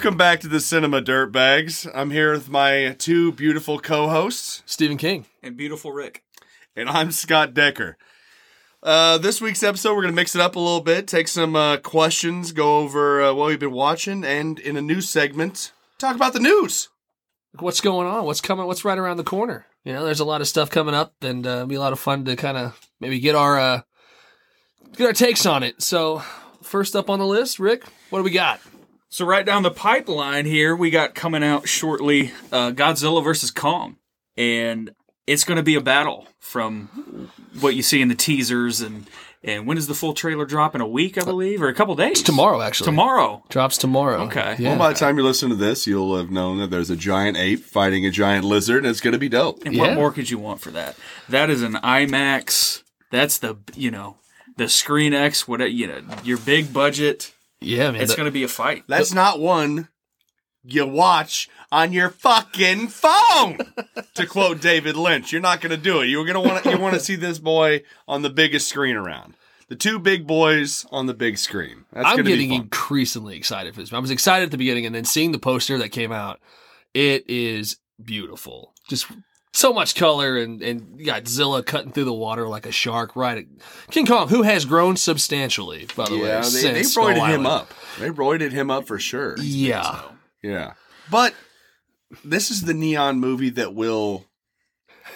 Welcome back to the Cinema Dirtbags. I'm here with my two beautiful co-hosts, Stephen King. And beautiful Rick. and I'm Scott Decker. Uh, this week's episode, we're gonna mix it up a little bit, take some uh, questions, go over uh, what we've been watching, and in a new segment, talk about the news. What's going on? What's coming? What's right around the corner? You know, there's a lot of stuff coming up, and uh, it'll be a lot of fun to kind of maybe get our uh, get our takes on it. So, first up on the list, Rick, what do we got? So right down the pipeline here, we got coming out shortly uh, Godzilla versus Kong, and it's going to be a battle from what you see in the teasers and and when does the full trailer drop in a week, I believe, or a couple days? Tomorrow, actually. Tomorrow. drops tomorrow. Okay. Yeah. Well, by the time you listen to this, you'll have known that there's a giant ape fighting a giant lizard, and it's gonna be dope. And Yeah. what more could you want for that? That is an IMAX. That's the you know the Screen X. What you know your big budget. Yeah, man. It's the- going to be a fight. That's not one you watch on your fucking phone. to quote David Lynch, you're not going to do it. You're going to want to you want to see this boy on the biggest screen around. The two big boys on the big screen. That's I'm going be getting fun. increasingly excited for this. I was excited at the beginning, and then seeing the poster that came out, it is beautiful. Just so much color, and and you got Zilla cutting through the water like a shark. Right, King Kong, who has grown substantially, by the way. yeah, they, they Skull roided him up. They roided him up for sure. Yeah, Yeah. But this is the neon movie that will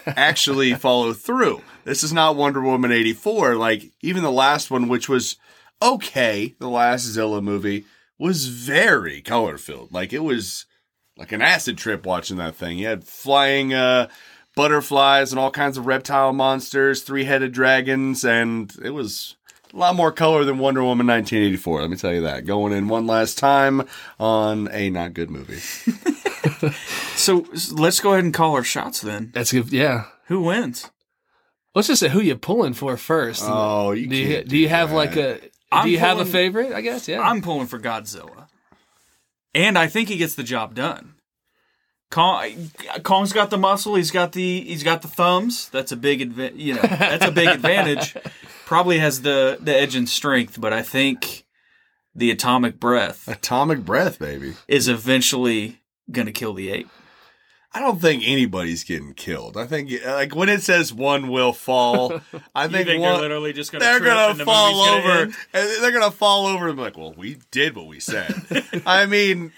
actually follow through. This is not Wonder Woman 84. Like, even the last one, which was okay, the last Zilla movie, was very color filled. Like, it was like an acid trip watching that thing. You had flying uh, butterflies and all kinds of reptile monsters, three headed dragons, and it was. A lot more color than Wonder Woman 1984, let me tell you that. Going in one last time on a not good movie. So let's go ahead and call our shots then. that's good. Yeah, Who wins? let's just say who you pulling for first. Oh, you do you can't do you do have that. like a? I'm do you have a favorite? I guess. Yeah. I'm pulling for Godzilla, and I think he gets the job done. Kong, Kong's got the muscle. He's got the he's got the thumbs. That's a big adva- you know that's a big advantage. Probably has the the edge in strength, but I think the atomic breath Atomic breath, baby. is eventually gonna kill the ape. I don't think anybody's getting killed. I think like when it says one will fall, I think, think one, they're literally just gonna they're gonna fall gonna over, and they're gonna fall over and be like, "Well, we did what we said." I mean,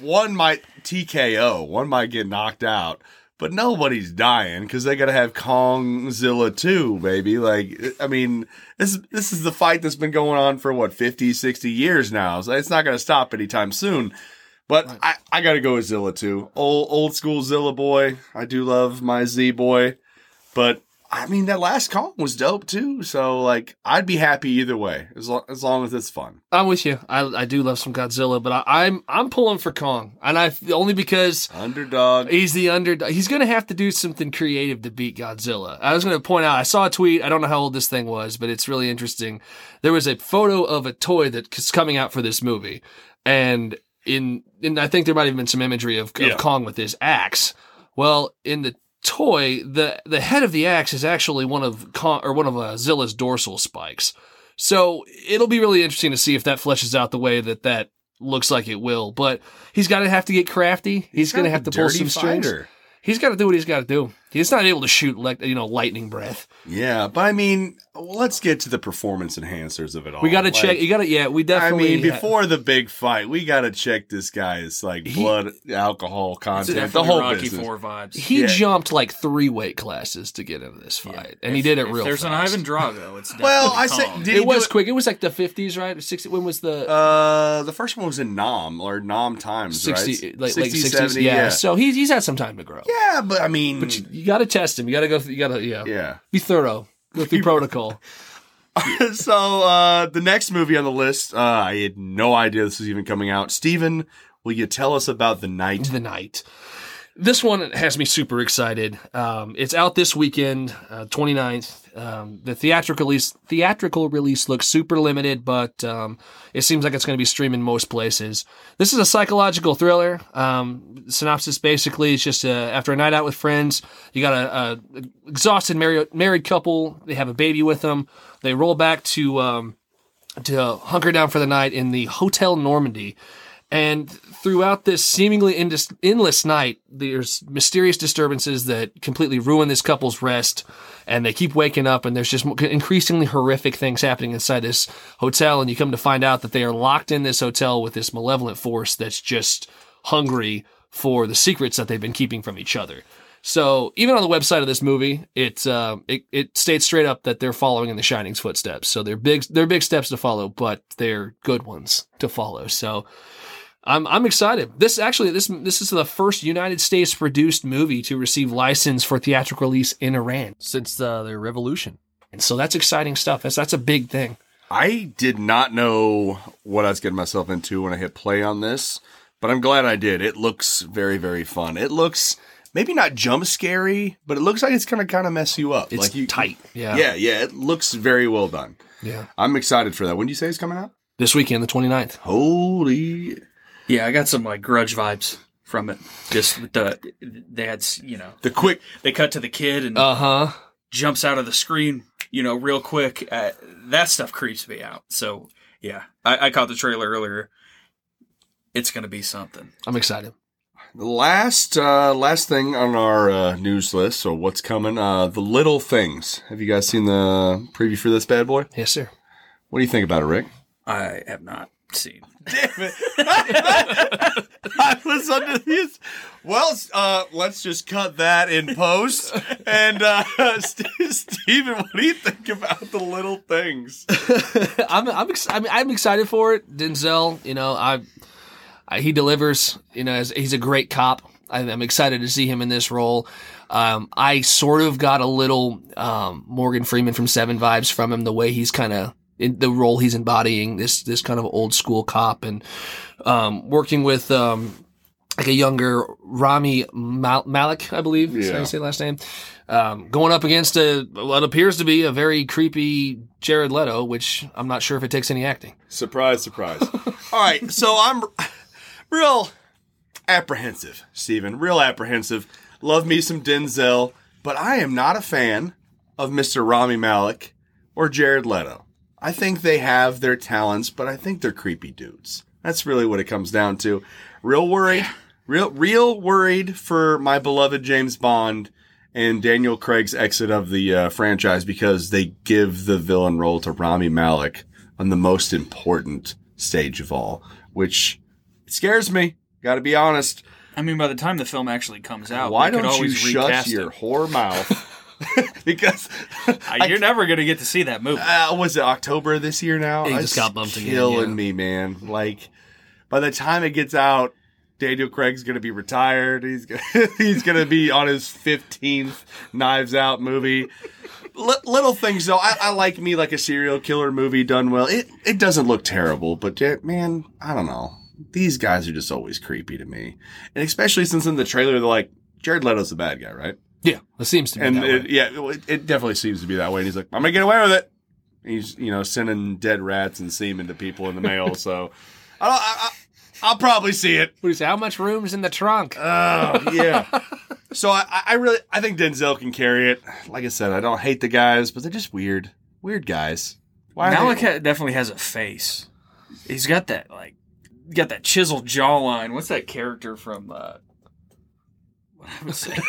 one might TKO, one might get knocked out, but nobody's dying because they gotta have Kongzilla too, baby. Like, I mean, this this is the fight that's been going on for what 50, 60 years now, so it's not gonna stop anytime soon. But I, I gotta go with Zilla too. Old old school Zilla boy. I do love my Z boy. But I mean that last Kong was dope too. So like I'd be happy either way. As long as long as it's fun. I'm with you. I, I do love some Godzilla, but I, I'm I'm pulling for Kong, and I only because Underdog. he's the underdog. He's going to have to do something creative to beat Godzilla. I was going to point out. I saw a tweet. I don't know how old this thing was, but it's really interesting. There was a photo of a toy that's coming out for this movie, and in and I think there might have been some imagery of, of Yeah. Kong with his axe. Well, in the toy, the the head of the axe is actually one of Kong or one of uh, Zilla's dorsal spikes. So it'll be really interesting to see if that fleshes out the way that that looks like it will. But he's got to have to get crafty. He's, going to have to pull some strings. He's got to do what he's got to do. He's not able to shoot like you know lightning breath. Yeah, but I mean, let's get to the performance enhancers of it all. We got to Like, check. You got to yeah. We definitely. I definitely. mean, before the big fight, we got to check this guy's like He- blood alcohol content, the whole Rocky business. Four vibes. he yeah. jumped like three weight classes to get into this fight, and he did it if real. There's fast. an Ivan Drago. It's Well, I said did It was do quick. It was like the fifties, right? Sixty. When was the Uh, the first one was in Nam or Nam times, sixty? right? Like 60, late sixties. 70, Yeah. So he's he's had some time to grow. Yeah, but I mean, But you, you got to test him. You got to go. Through, you got to yeah. yeah. Be thorough. Go through protocol. so uh the next movie on the list, uh, I had no idea this was even coming out. Steven, will you tell us about the night? the night. This one has me super excited. Um, it's out this weekend, uh, 29th. Um, the theatrical release, theatrical release looks super limited, but um, it seems like it's going to be streaming most places. This is a psychological thriller. Um, synopsis basically is just uh after a night out with friends, you got a, a exhausted married married couple. They have a baby with them. They roll back to um, to hunker down for the night in the Hotel Normandy. And throughout this seemingly endless, night, there's mysterious disturbances that completely ruin this couple's rest. And they keep waking up, and there's just increasingly horrific things happening inside this hotel. And you come to find out that they are locked in this hotel with this malevolent force that's just hungry for the secrets that they've been keeping from each other. So even on the website of this movie, it uh, it, it states straight up that they're following in the Shining's footsteps. So they're big they're big steps to follow, but they're good ones to follow. So I'm I'm excited. This actually this this is the first United States produced movie to receive license for theatrical release in Iran, Since uh, the, their revolution. and so that's exciting stuff. That's that's a big thing. I did not know what I was getting myself into when I hit play on this, but I'm glad I did. It looks very, very fun. It looks maybe not jump scary, but it looks like it's gonna kind of mess you up. It's like you, tight. Yeah. Yeah, yeah. It looks very well done. Yeah. I'm excited for that. When do you say it's coming out? This weekend, the 29th. Holy! Yeah, I got some like grudge vibes from it. Just with the they had you know The quick. they cut to the kid and Uh huh. jumps out of the screen, you know, real quick. Uh, that stuff creeps me out. So yeah, I, I caught the trailer earlier. It's gonna be something. I'm excited. The last uh, last thing on our uh, news list. So what's coming? Uh, the Little Things. Have you guys seen the preview for this bad boy? Yes, sir. What do you think about it, Rick? I have not seen. Damn it! I was under these. Well, uh, let's just cut that in post. And uh, St- Steven, what do you think about the little things? I'm I'm ex- I'm, I'm excited for it. Denzel, you know, I, I he delivers. You know, he's a great cop. I, I'm excited to see him in this role. Um, I sort of got a little um, Morgan Freeman from Seven vibes from him. The way he's kind of the role he's embodying this this kind of old school cop and um, working with um, like a younger Rami Mal- Malek, I believe. Is how you say the last name. Um, going up against a what appears to be a very creepy Jared Leto, which I'm not sure if it takes any acting. Surprise, surprise. All right, so I'm real apprehensive, Steven. Real apprehensive. Love me some Denzel, but I am not a fan of Mr. Rami Malek or Jared Leto. I think they have their talents, but I think they're creepy dudes. That's really what it comes down to. Real worried, real real worried for my beloved James Bond and Daniel Craig's exit of the uh, franchise because they give the villain role to Rami Malek on the most important stage of all, which scares me. Got to be honest. I mean, by the time the film actually comes out, Why don't you always shut your it. whore mouth? because Uh, You're never gonna get to see that movie. uh, was it October this year now? He It's just got bumped again, Killing yeah. me, man. Like by the time it gets out, Daniel Craig's gonna be retired. He's gonna, he's gonna be on his fifteenth Knives Out movie. Li- little things though, I, I like me like a serial killer movie done well. It it doesn't look terrible, but yeah, man, I don't know. These guys are just always creepy to me, and especially since in the trailer they're like Jared Leto's the bad guy, right? Yeah, it seems to be and that it, way. yeah, it, it definitely seems to be that way. And he's like, I'm gonna get away with it. And he's you know sending dead rats and semen to people in the mail. so I don't. I, I, I'll probably see it. What do you say? How much room's in the trunk? Oh yeah. so I, I really I think Denzel can carry it. Like I said, I don't hate the guys, but they're just weird, weird guys. Why? are they- Malek ha- definitely has a face. He's got that like, got that chiseled jawline. What's that character from? uh what I was saying?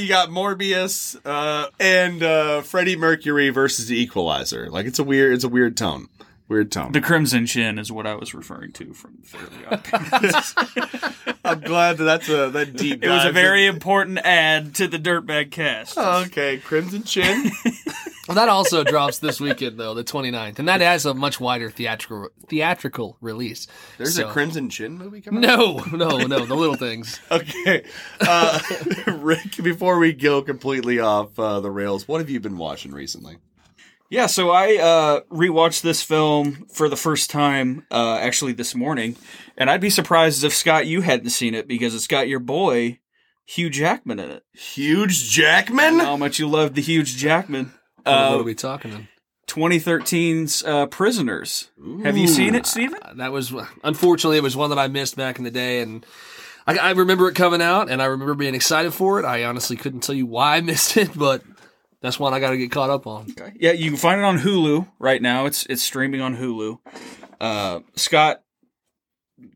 You got Morbius uh, and uh, Freddie Mercury versus the Equalizer. Like it's a weird, it's a weird tone. Weird tone. the Crimson Chin is what I was referring to from Fairly Odd Parents. I'm glad that that's a that deep. It was a very important add to the Dirtbag cast. Okay, Crimson Chin. Well, that also drops this weekend though, the 29th, and that has a much wider theatrical theatrical release. There's So- a Crimson Chin movie coming out? No, no, no, the little things. Okay. Uh, Rick, before we go completely off uh, the rails, what have you been watching recently? Yeah, so I uh, rewatched this film for the first time uh, actually this morning, and I'd be surprised if Scott you hadn't seen it because it's got your boy Hugh Jackman in it. Huge Jackman? How much you love the Huge Jackman? What Uh, are we talking? Then? 2013's uh, Prisoners. Have you seen it, Steven? Uh, That was unfortunately it was one that I missed back in the day, and I, I remember it coming out, and I remember being excited for it. I honestly couldn't tell you why I missed it, but that's one I got to get caught up on. Yeah, you can find it on Hulu right now. It's it's streaming on Hulu. Uh, Scott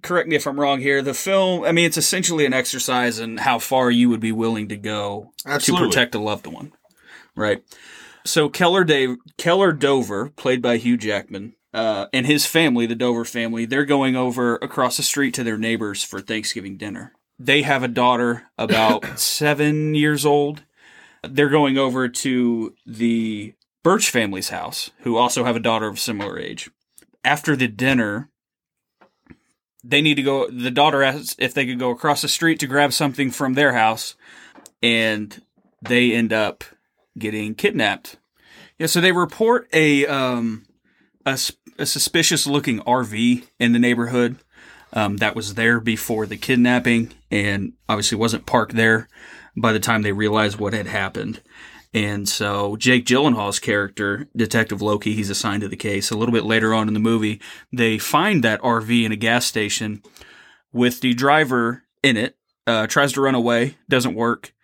correct me if I'm wrong here. The film, I mean, it's essentially an exercise in how far you would be willing to go Absolutely. to protect a loved one, right? So Keller Dave, Keller Dover, played by Hugh Jackman, uh, and his family, the Dover family, they're going over across the street to their neighbors for Thanksgiving dinner. They have a daughter about seven years old. They're going over to the Birch family's house, who also have a daughter of similar age. After the dinner, they need to go. The daughter asks if they could go across the street to grab something from their house, and they end up getting kidnapped. Yeah, so they report a um a, a suspicious looking RV in the neighborhood um, that was there before the kidnapping, and obviously wasn't parked there by the time they realized what had happened. And so Jake Gyllenhaal's character, Detective Loki, he's assigned to the case. A little bit later on in the movie, they find that RV in a gas station with the driver in it. Uh, tries to run away, doesn't work.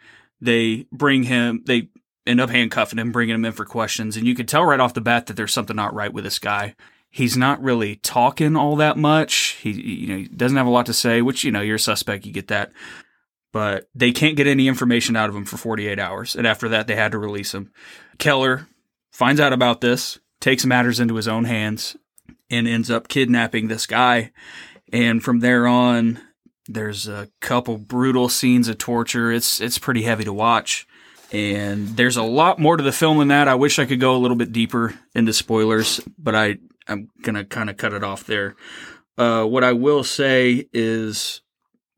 They bring him. They end up handcuffing him, bringing him in for questions, and you could tell right off the bat that there's something not right with this guy. He's not really talking all that much. He, you know, doesn't have a lot to say, which you know, you're a suspect. You get that but they can't get any information out of him for 48 hours. And after that, they had to release him. Keller finds out about this, takes matters into his own hands, and ends up kidnapping this guy. And from there on, there's a couple brutal scenes of torture. It's it's pretty heavy to watch. And there's a lot more to the film than that. I wish I could go a little bit deeper into spoilers, but I I'm gonna kind of cut it off there. Uh, what I will say is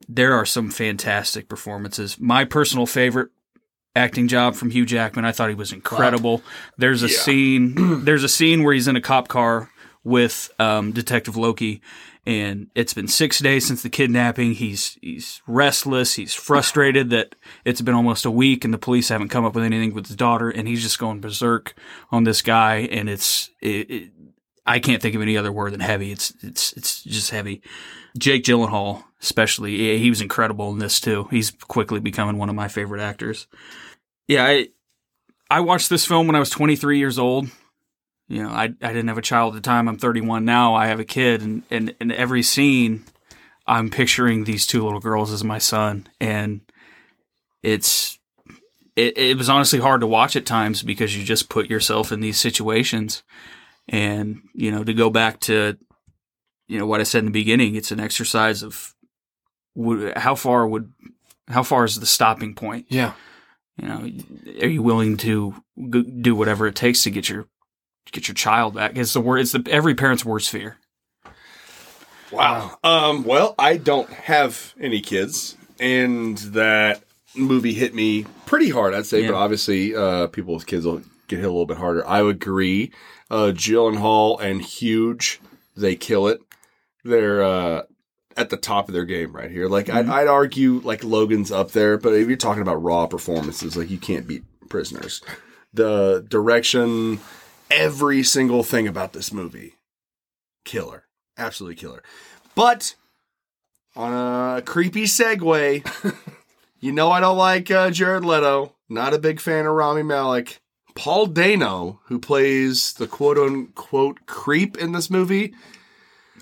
there are some fantastic performances. My personal favorite acting job from Hugh Jackman, I thought he was incredible. There's a Yeah. scene there's a scene where he's in a cop car with um, Detective Loki and it's been 6 days since the kidnapping. He's he's restless, he's frustrated that it's been almost a week and the police haven't come up with anything with his daughter and he's just going berserk on this guy and it's it, it, I can't think of any other word than heavy. It's it's it's just heavy. Jake Gyllenhaal, especially, he was incredible in this too. He's quickly becoming one of my favorite actors. Yeah, I I watched this film when I was 23 years old. You know, I I didn't have a child at the time. I'm 31 now. I have a kid, and and in every scene, I'm picturing these two little girls as my son, and it's it, it was honestly hard to watch at times because you just put yourself in these situations, and you know to go back to you know what I said in the beginning, it's an exercise of how far would how far is the stopping point? Yeah. You know, are you willing to do whatever it takes to get your get your child back? It's the word. It's the every parent's worst fear. Wow. Um, well, I don't have any kids, and that movie hit me pretty hard, I'd say. Yeah. But obviously, uh, people with kids will get hit a little bit harder. I would agree. Uh, Gyllenhaal and Hall and Huge, they kill it. They're uh, at the top of their game right here. Like I'd, I'd argue, like Logan's up there, but if you're talking about raw performances, like you can't beat Prisoners. The direction, every single thing about this movie, killer, absolutely killer. But on a creepy segue, you know I don't like uh, Jared Leto. Not a big fan of Rami Malek. Paul Dano, who plays the quote unquote creep in this movie,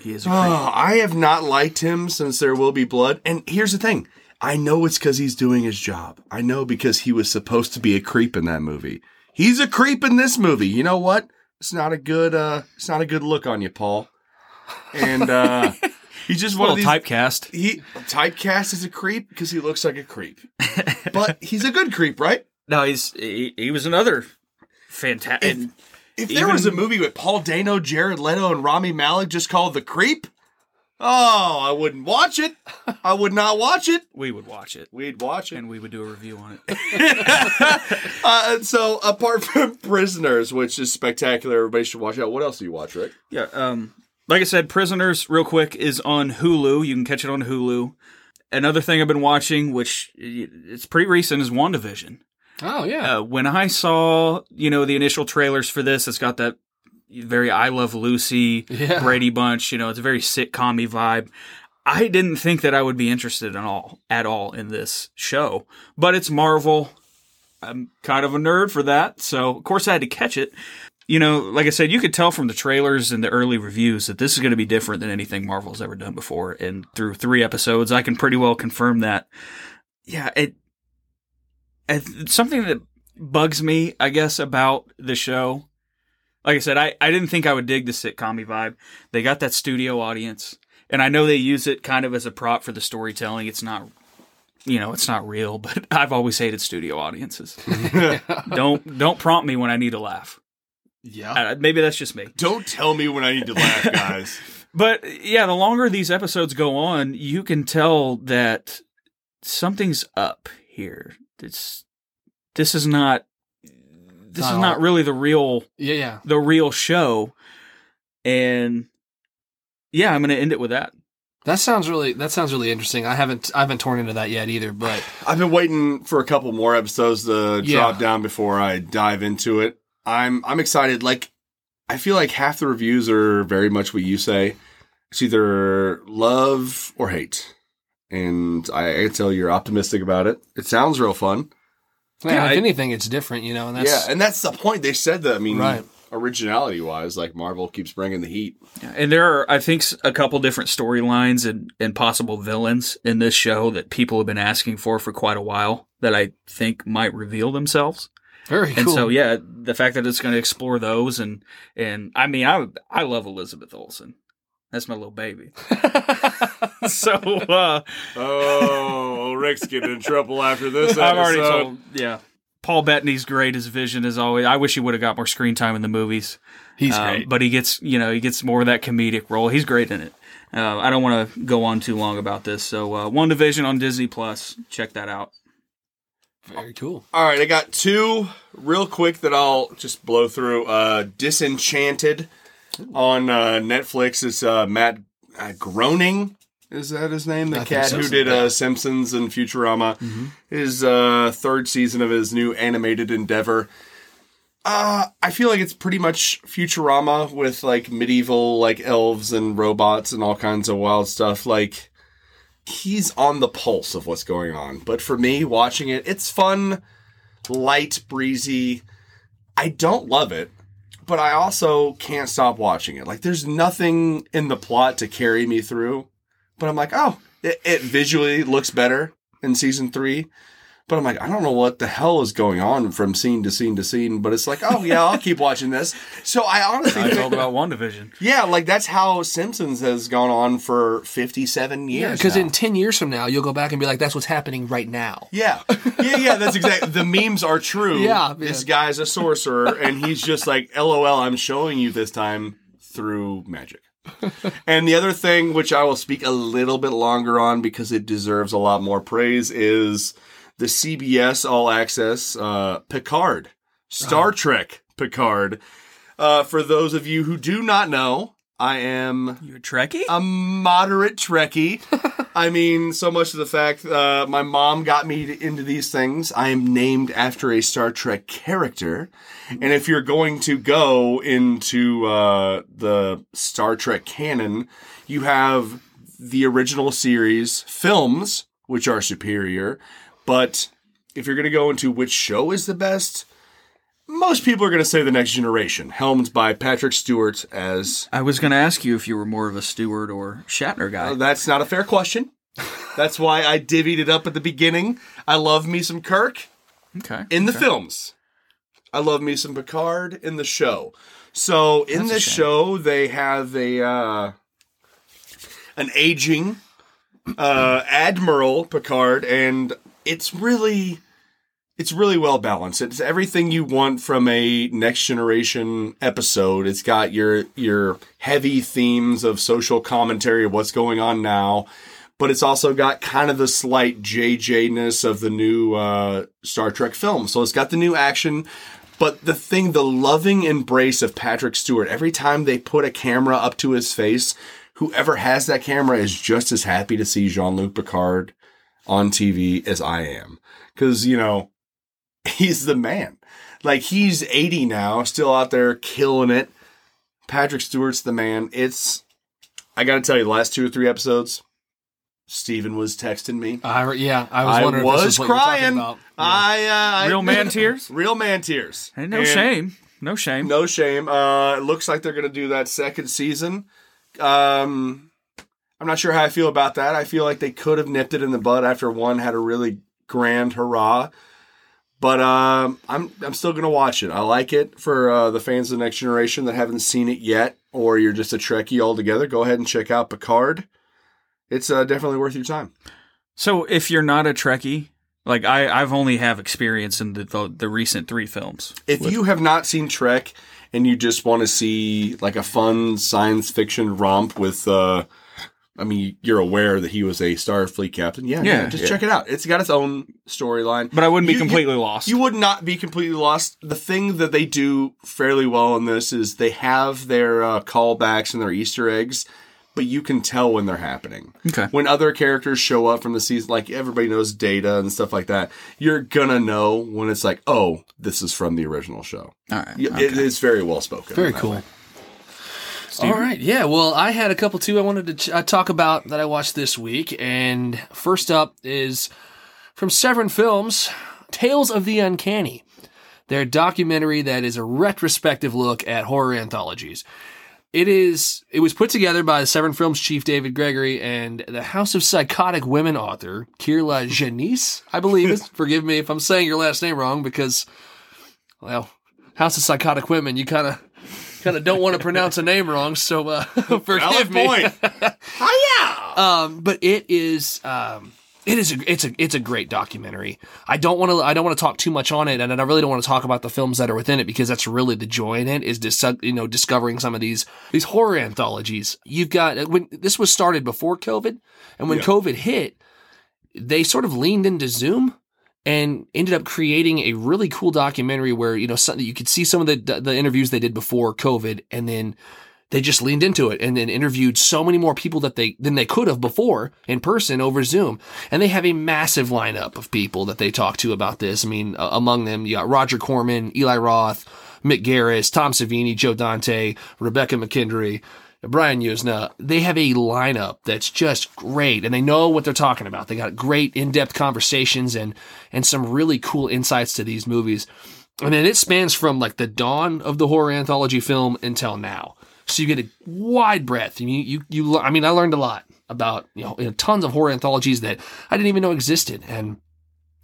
He is a creep. Oh, I have not liked him since There Will Be Blood. And here's the thing I know it's because he's doing his job. I know because he was supposed to be a creep in that movie. He's a creep in this movie. You know what? It's not a good uh it's not a good look on you, Paul. And uh he's just one of these typecast. he typecast as a creep because he looks like a creep. but he's a good creep, right? No, he's he, he was another fantastic. If there Even- was a movie with Paul Dano, Jared Leto, and Rami Malek just called The Creep, oh, I wouldn't watch it. I would not watch it. we would watch it We'd watch it. and we would do a review on it. Uh, so apart from Prisoners, which is spectacular, everybody should watch out. What else do you watch, Rick? Yeah. Um, like I said, Prisoners, real quick, is on Hulu. You can catch it on Hulu. Another thing I've been watching, which it's pretty recent, is WandaVision. Oh yeah. Uh, when I saw, you know, the initial trailers for this, it's got that very I Love Lucy, Yeah. Brady Bunch. You know, it's a very sitcom vibe. I didn't think that I would be interested in all at all in this show, but it's Marvel. I'm kind of a nerd for that, so of course I had to catch it. you know, like I said, you could tell from the trailers and the early reviews that this is going to be different than anything Marvel's ever done before. And through three episodes, I can pretty well confirm that. Yeah, it, it's something that bugs me, I guess, about the show. Like I said, I, I didn't think I would dig the sitcom vibe. They got that studio audience, and I know they use it kind of as a prop for the storytelling. It's not you know, it's not real, but I've always hated studio audiences. don't don't prompt me when I need to laugh. Yeah. Uh, maybe that's just me. Don't tell me when I need to laugh, guys. But yeah, the longer these episodes go on, you can tell that something's up here. It's this is not this Not is not all- really the real Yeah, yeah. the real show. And yeah, I'm going to end it with that. That sounds really that sounds really interesting. I haven't I haven't torn into that yet either, but I've been waiting for a couple more episodes to Yeah. drop down before I dive into it. I'm I'm excited. Like I feel like half the reviews are very much what you say. It's either love or hate. And I, I can tell you're optimistic about it. It sounds real fun. Yeah, Yeah, if I- anything, it's different, you know. And that's yeah, and that's the point. They said that. I mean, Right. originality wise, like Marvel keeps bringing the heat. And there are, I think, a couple different storylines and, and possible villains in this show that people have been asking for for quite a while that I think might reveal themselves. very cool. And so, yeah, the fact that it's going to explore those and and I mean, I I love Elizabeth Olsen. That's my little baby. so uh, Oh, Rick's getting in trouble after this. I've already told, yeah. Paul Bettany's great as Vision is always. I wish he would have got more screen time in the movies. He's Um, great. but he gets you know he gets more of that comedic role. He's great in it. Uh, I don't want to go on too long about this. So uh, WandaVision on Disney Plus, check that out. Very cool. All right, I got two real quick that I'll just blow through. Uh, Disenchanted on uh, Netflix. It's uh, Matt uh, Groening. Is that his name? The I cat so. who did uh, Simpsons and Futurama. His uh, third season of his new animated endeavor. Uh, I feel like it's pretty much Futurama with like medieval like elves and robots and all kinds of wild stuff. Like he's on the pulse of what's going on. But for me, watching it, it's fun, light, breezy. I don't love it, but I also can't stop watching it. Like there's nothing in the plot to carry me through. But I'm like, oh, it, it visually looks better in season three. But I'm like, I don't know what the hell is going on from scene to scene to scene. But it's like, oh yeah, I'll keep watching this. So I honestly I think talk about WandaVision. yeah, like that's how Simpsons has gone on for 57 Yeah, years. because now. in ten years from now, you'll go back and be like, "That's what's happening right now." Yeah, yeah, yeah. That's exactly. The memes are true. Yeah, this guy's a sorcerer, and he's just like, "LOL, I'm showing you this time through magic." and the other thing, which I will speak a little bit longer on because it deserves a lot more praise, is the CBS All Access uh, Picard, Star Trek Picard. Uh, for those of you who do not know, I am You a Trekkie? a moderate Trekkie. I mean, so much of the fact uh, my mom got me to- into these things. I am named after a Star Trek character, and if you're going to go into uh, the Star Trek canon, you have the original series films, which are superior, but if you're going to go into which show is the best. Most people are going to say The Next Generation, helmed by Patrick Stewart as I was going to ask you if you were more of a Stewart or Shatner guy. Uh, that's not a fair question. That's why I divvied it up at the beginning. I love me some Kirk okay. in the okay. films. I love me some Picard in the show. So in That's this show, they have a uh, an aging uh, Admiral Picard, and it's really it's really well balanced. It's everything you want from a next generation episode. It's got your your heavy themes of social commentary of what's going on now, but it's also got kind of the slight JJ-ness of the new uh, Star Trek film. So it's got the new action, but the thing, the loving embrace of Patrick Stewart. Every time they put a camera up to his face, whoever has that camera is just as happy to see Jean-Luc Picard on TV as I am, because you know he's the man. Like he's 80 now, still out there killing it. Patrick Stewart's the man. It's I got to tell you, the last two or three episodes, Steven was texting me. I, yeah, I was I wondering. was if this is what you were talking crying. about. I, uh, Real man tears? real man tears. Ain't no And shame. No shame. No shame. Uh, it looks like they're going to do that second season. Um, I'm not sure how I feel about that. I feel like they could have nipped it in the bud after one had a really grand hurrah. But um, I'm I'm still gonna watch it. I like it for uh, the fans of the next generation that haven't seen it yet, or you're just a Trekkie altogether. Go ahead and check out Picard. It's uh, definitely worth your time. So if you're not a Trekkie, like I, I've only have experience in the the, the recent three films. If you have not seen Trek and you just want to see like a fun science fiction romp with, uh, I mean, you're aware that he was a Starfleet captain. Yeah, yeah, Yeah, just yeah. check it out. It's got its own storyline. But I wouldn't be You- you- completely lost. You would not be completely lost. The thing that they do fairly well in this is they have their uh, callbacks and their Easter eggs, but you can tell when they're happening. Okay. When other characters show up from the season, like everybody knows Data and stuff like that, you're gonna know when it's like, oh, this is from the original show. All right. Yeah, It is very well spoken. Very cool. way. All right, yeah. Well, I had a couple too. I wanted to ch- uh, talk about that I watched this week, and first up is from Severin Films, "Tales of the Uncanny," their documentary that is a retrospective look at horror anthologies. It is. It was put together by the Severin Films chief David Gregory and the House of Psychotic Women author Kier-La Janisse, I believe is. Forgive me if I'm saying your last name wrong because, well, House of Psychotic Women, you kind of kind of don't want to pronounce a name wrong, so uh, forgive me. point. oh yeah. Um, but it is um, it is a, it's a it's a great documentary. I don't want to I don't want to talk too much on it, and I really don't want to talk about the films that are within it because that's really the joy in it is dis- you know discovering some of these these horror anthologies. You've got when this was started before COVID, and when Yeah. COVID hit, they sort of leaned into Zoom and ended up creating a really cool documentary where you know you could see some of the the interviews they did before COVID, and then they just leaned into it and then interviewed so many more people that they than they could have before in person over Zoom. And they have a massive lineup of people that they talk to about this. I mean, uh, among them you got Roger Corman, Eli Roth, Mick Garris, Tom Savini, Joe Dante, Rebekah McKendry. Brian Yuzna, they have a lineup that's just great and they know what they're talking about. They got great in-depth conversations and and some really cool insights to these movies. And then it spans from like the dawn of the horror anthology film until now. So you get a wide breadth. You you you. I mean, I learned a lot about you know, you know, tons of horror anthologies that I didn't even know existed. And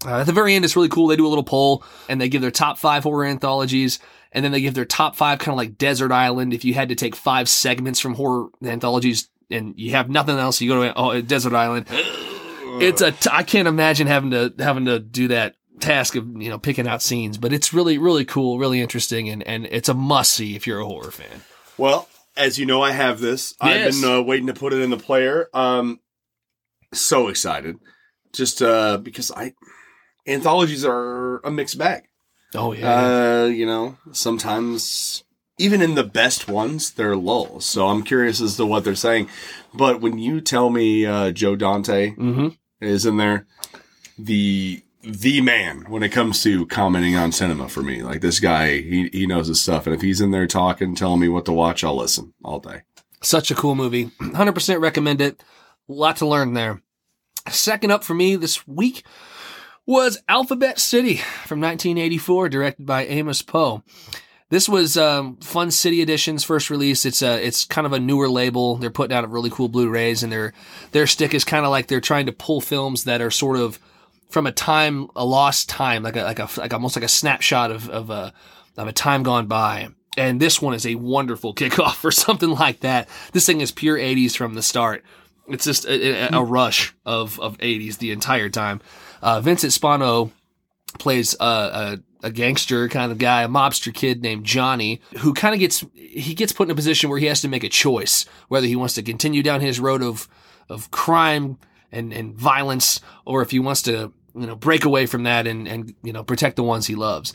uh, at the very end, it's really cool. They do a little poll and they give their top five horror anthologies, and then they give their top five kind of like Desert Island. If you had to take five segments from horror anthologies and you have nothing else, you go to oh, Desert Island. It's a. T- I can't imagine having to having to do that task of you know picking out scenes, but it's really really cool, really interesting, and and it's a must see if you're a horror fan. Well, as you know, I have this. I've been uh, waiting to put it in the player. Um, so excited, just uh, because I anthologies are a mixed bag. Oh yeah. Uh, you know, sometimes even in the best ones, there are lulls. So I'm curious as to what they're saying. But when you tell me uh, Joe Dante mm-hmm. is in there, the the man when it comes to commenting on cinema for me. Like this guy, he he knows his stuff, and if he's in there talking, telling me what to watch, I'll listen all day. Such a cool movie. 100% recommend it. A lot to learn there. Second up for me this week was Alphabet City from 1984, directed by Amos Poe. This was um, Fun City Edition's first release. It's a it's kind of a newer label. They're putting out really cool Blu-rays, and their their stick is kind of like they're trying to pull films that are sort of from a time a lost time, like a like a like almost like a snapshot of of a of a time gone by. And this one is a wonderful kickoff for something like that. This thing is pure 80s from the start. It's just a, a, a rush of, of 80s the entire time. Uh, Vincent Spano plays a, a, a gangster kind of guy, a mobster kid named Johnny, who kind of gets he gets put in a position where he has to make a choice whether he wants to continue down his road of of crime and, and violence, or if he wants to you know break away from that and and you know protect the ones he loves.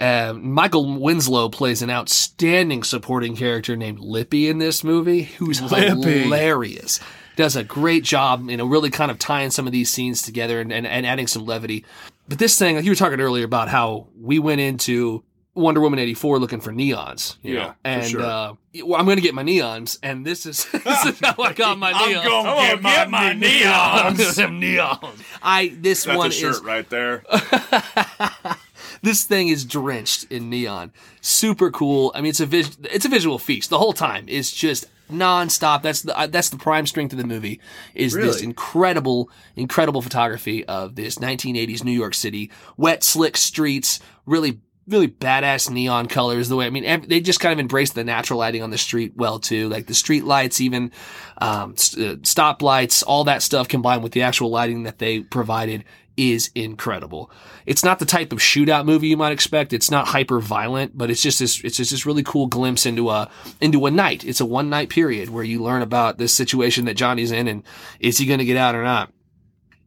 Uh, Michael Winslow plays an outstanding supporting character named Lippy in this movie, who's Lippy. hilarious. Does a great job, you know, really kind of tying some of these scenes together and, and, and adding some levity. But this thing, like you were talking earlier about how we went into Wonder Woman 84 looking for neons. you Yeah, know, for And sure. uh, well, I'm going to get my neons, and this is, this is how I got my neons. gonna get my I'm gonna have neons. I this That's one a shirt is right there. this thing is drenched in neon. Super cool. I mean, it's a vis- it's a visual feast the whole time. It's just nonstop. That's the uh, that's the prime strength of the movie. Is this incredible, incredible photography of this 1980s New York City, wet, slick streets, really. Really badass neon colors. The way I mean, they just kind of embrace the natural lighting on the street well too. Like the street lights, even um, st- uh, stop lights, all that stuff combined with the actual lighting that they provided is incredible. It's not the type of shootout movie you might expect. It's not hyper violent, but it's just this, it's just this really cool glimpse into a, into a night. It's a one night period where you learn about this situation that Johnny's in and is he going to get out or not?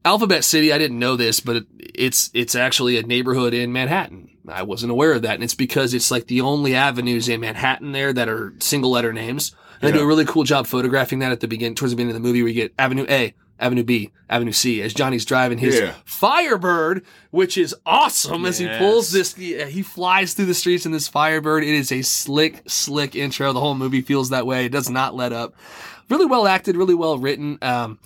Alphabet City, I didn't know this, but it, it's it's actually a neighborhood in Manhattan. I wasn't aware of that, and it's because it's like the only avenues in Manhattan there that are single letter names. And they do a really cool job photographing that at the beginning, towards the beginning of the movie, where you get Avenue A, Avenue B, Avenue C, as Johnny's driving his Yeah. Firebird, which is awesome as he pulls this. He, he flies through the streets in this Firebird. It is a slick, slick intro. The whole movie feels that way. It does not let up. Really well acted, really well written. Um,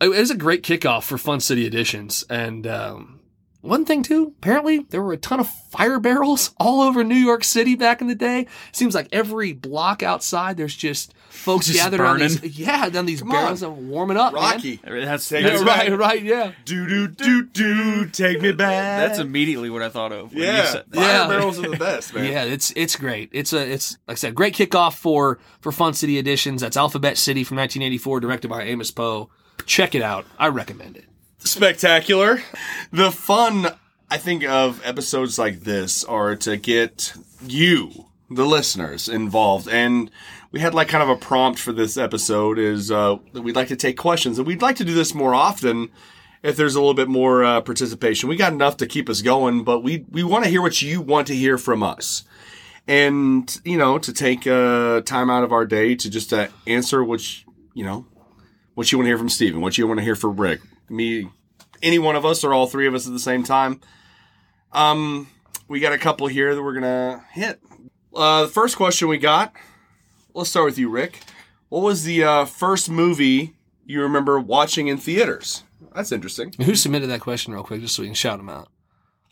it was a great kickoff for Fun City Editions. And um, one thing too, apparently there were a ton of fire barrels all over New York City back in the day. Seems like every block outside, there's just folks Just gathered around burning. these, yeah, down these Come barrels and warming up. man. Rocky. That's Take Yeah, that's, it right, right, yeah. Do do do do. Take me back. that's immediately what I thought of. When you yeah. said. Fire Yeah. barrels are the best, man. Yeah, it's it's great. It's a it's like I said, great kickoff for for Fun City Editions. That's Alphabet City from 1984, directed by Amos Poe. Check it out. I recommend it. Spectacular. The fun, I think, of episodes like this are to get you, the listeners, involved. And we had like kind of a prompt for this episode is uh, that we'd like to take questions, and we'd like to do this more often. If there's a little bit more uh, participation, we got enough to keep us going, but we we want to hear what you want to hear from us, and you know, to take uh, time out of our day to just uh, answer which you know what you want to hear from Steven, what you want to hear from Rick, me, any one of us or all three of us at the same time. Um, we got a couple here that we're gonna hit. Uh, the first question we got. Let's start with you, Rick. What was the uh, first movie you remember watching in theaters? That's interesting. Who submitted that question real quick, just so we can shout them out?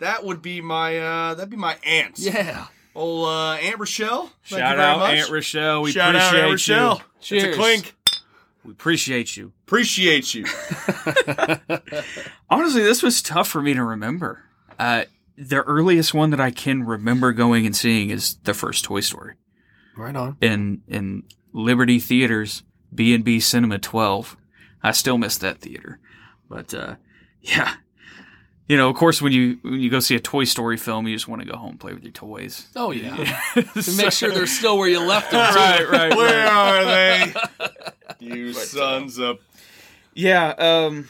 That would be my uh, that'd be my aunt. Yeah. Old uh, Aunt Rochelle. Thank you Shout very out much. Aunt Rochelle. We Shout out Aunt Rochelle. you. It's Cheers. a clink. We appreciate you. Appreciate you. Honestly, this was tough for me to remember. Uh, the earliest one that I can remember going and seeing is the first Toy Story Right on. in in Liberty Theaters B and B Cinema 12. I still miss that theater, but uh, yeah, you know, of course, when you when you go see a Toy Story film, you just want to go home and play with your toys. Oh yeah. to make sure they're still where you left them. right, right, Where are they? You sons of. Yeah, um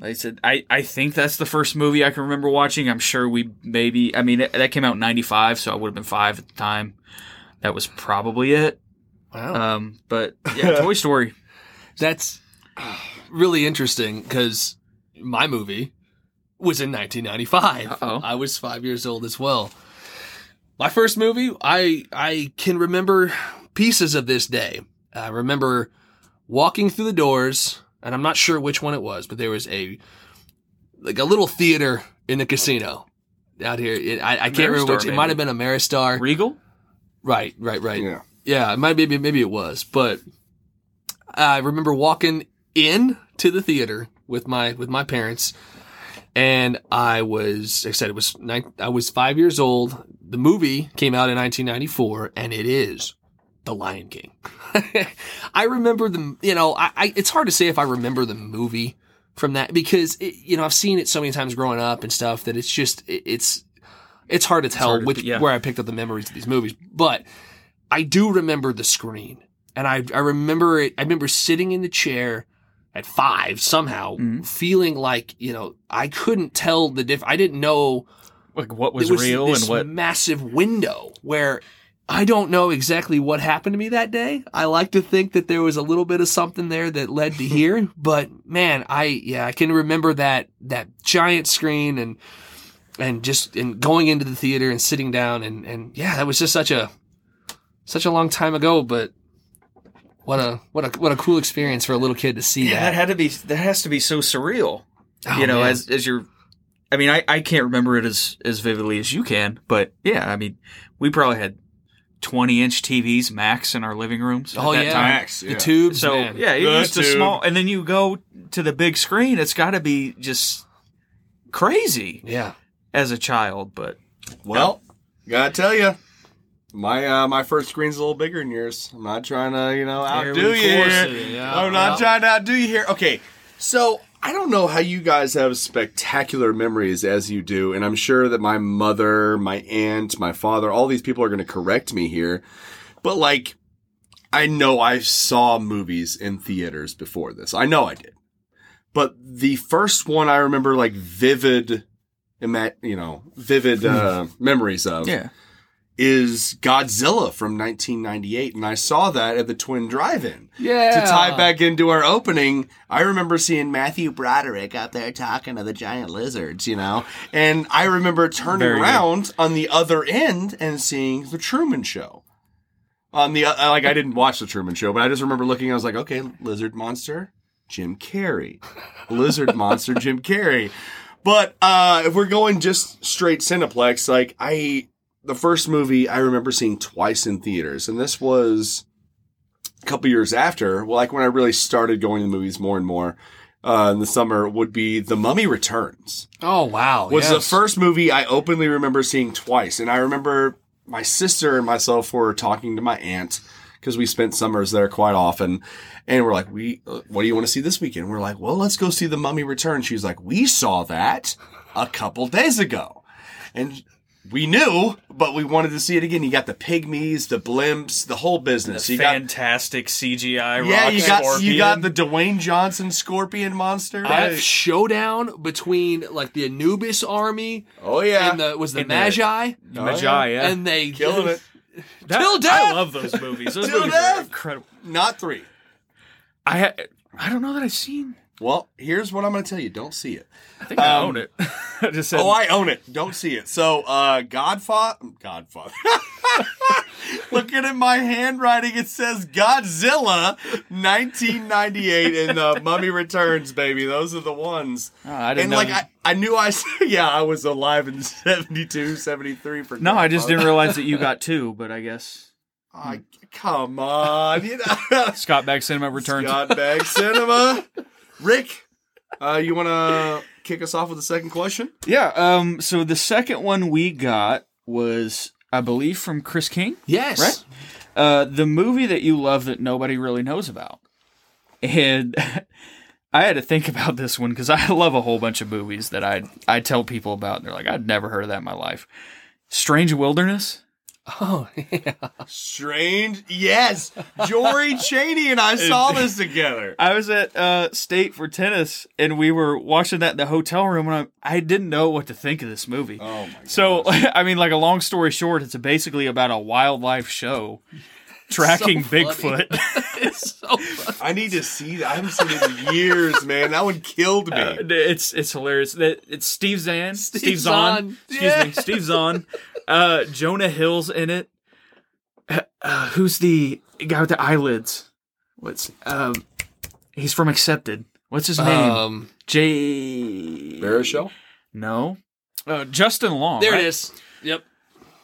like I said, I, I think that's the first movie I can remember watching. I'm sure we maybe I mean that, that came out in '95, so I would have been five at the time. That was probably it. Wow. Um, but yeah, Toy Story. That's really interesting because my movie was in 1995. Uh-oh. I was five years old as well. My first movie, I I can remember pieces of this day. I remember walking through the doors, and I'm not sure which one it was, but there was a like a little theater in the casino out here. It, I, I can't remember Ameristar, which. It maybe. might have been a Maristar. Regal? Right, right, right. Yeah. Yeah, it might be maybe it was, but I remember walking in to the theater with my with my parents, and I was like I said it was nine, I was five years old. The movie came out in 1994, and it is The Lion King. I remember the you know I, I it's hard to say if I remember the movie from that because it, you know I've seen it so many times growing up and stuff that it's just it, it's it's hard to tell hard to- which yeah. where I picked up the memories of these movies, but I do remember the screen, and I I remember it. I remember sitting in the chair at five somehow, Mhm. feeling like you know I couldn't tell the diff. I didn't know Like what was, it was real this and what massive window where I don't know exactly what happened to me that day. I like to think that there was a little bit of something there that led to here, but man, I yeah, I can remember that that giant screen and and just and going into the theater and sitting down and and yeah, that was just such a such a long time ago, but what a what a what a cool experience for a little kid to see yeah, that that. had to be that has to be so surreal. Oh, you know, man. as as you're I mean, I, I can't remember it as as vividly as you can, but yeah, I mean, we probably had twenty inch TVs max in our living rooms. at Oh that yeah, time. Max, the tubes. So man. yeah, it The used to small, and then you go to the big screen. It's got to be just crazy yeah. as a child, but Well, gotta tell you, my uh, my first screen's a little bigger than yours. I'm not trying to, you know, outdo you here. yeah. I'm not Well- trying to outdo you here. Okay, so I don't know how you guys have spectacular memories as you do, and I'm sure that my mother, my aunt, my father, all these people are going to correct me here, but like, I know I saw movies in theaters before this. I know I did. But the first one I remember like vivid, you know, vivid uh, memories of yeah, is Godzilla from 1998, and I saw that at the Twin Drive-In. Yeah. To tie back into our opening, I remember seeing Matthew Broderick up there talking to the giant lizards, you know, and I remember turning Very good. around on the other end and seeing the Truman Show. On the uh, like, I didn't watch the Truman Show, but I just remember looking. I was like, okay, lizard monster, Jim Carrey, lizard monster, Jim Carrey. But uh, if we're going just straight Cineplex, like I, the first movie I remember seeing twice in theaters, and this was a couple years after. Well, like when I really started going to the movies more and more uh, in the summer, would be The Mummy Returns Oh wow. was the first movie I openly remember seeing twice. And I remember my sister and myself were talking to my aunt because we spent summers there quite often. And we're like, we, what do you want to see this weekend? We're like, well, let's go see The Mummy Return. She's like, we saw that a couple days ago. And we knew, but we wanted to see it again. You got the pygmies, the blimps, the whole business. you got, fantastic CGI. yeah, rock you got, scorpion. you got the Dwayne Johnson scorpion monster. that showdown between like the Anubis army oh, yeah. and the was the And Medjai, The Oh, Medjai. yeah. Yeah, and they Killing it. That- Till I love those movies. Those Till movies death! are incredible. Not three. I ha- I don't know that I've seen. Well, here's what I'm going to tell you. Don't see it. I think I Um, own it. I just said. Oh, I own it. Don't see it. So, uh, Godfather, Godfather. Looking at my handwriting, it says Godzilla 1998 and uh, Mummy Returns, baby. Those are the ones. Oh, I didn't and know. like, I, I knew I, yeah, I was alive in 72, 73 for no, I just didn't realize that you got two. But I guess I- come on. You know. Scott Back Cinema returns. Scott Bag Cinema. Rick, uh, you want to kick us off with the second question? Yeah. Um. So the second one we got was, I believe, from Chris King. yes, Right? Uh, the movie that you love that nobody really knows about. And I had to think about this one because I love a whole bunch of movies that I I tell people about, and they're like, I'd never heard of that in my life. Strange Wilderness. Oh yeah. Strange. Yes. Jory Cheney and I saw this together. I was at uh, State for tennis, and we were watching that in the hotel room, and I, I didn't know what to think of this movie. Oh my god. So, I mean, like a long story short, it's basically about a wildlife show tracking So. Bigfoot. It's so funny. I need to see that. I haven't seen it in years, man. That one killed me. Uh, it's it's hilarious. It's Steve Zahn, Steve, Steve Zahn, Zahn. excuse Yeah. me, Steve Zahn, uh, Jonah Hill's in it. Uh, uh, who's the guy with the eyelids? What's um? He's from Accepted. What's his name? Um, Jay. Baruchel? No. Uh, Justin Long. there right? it is. Yep.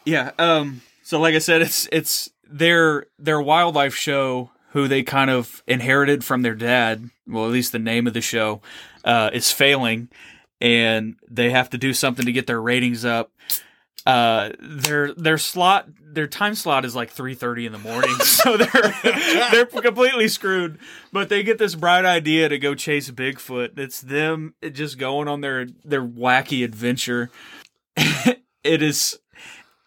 Yeah. Um. So, like I said, it's it's their their wildlife show who they kind of inherited from their dad. Well, at least the name of the show uh, is failing, and they have to do something to get their ratings up. Uh, their their slot their time slot is like three thirty in the morning, so they're they're completely screwed. But they get this bright idea to go chase Bigfoot. It's them just going on their their wacky adventure. it is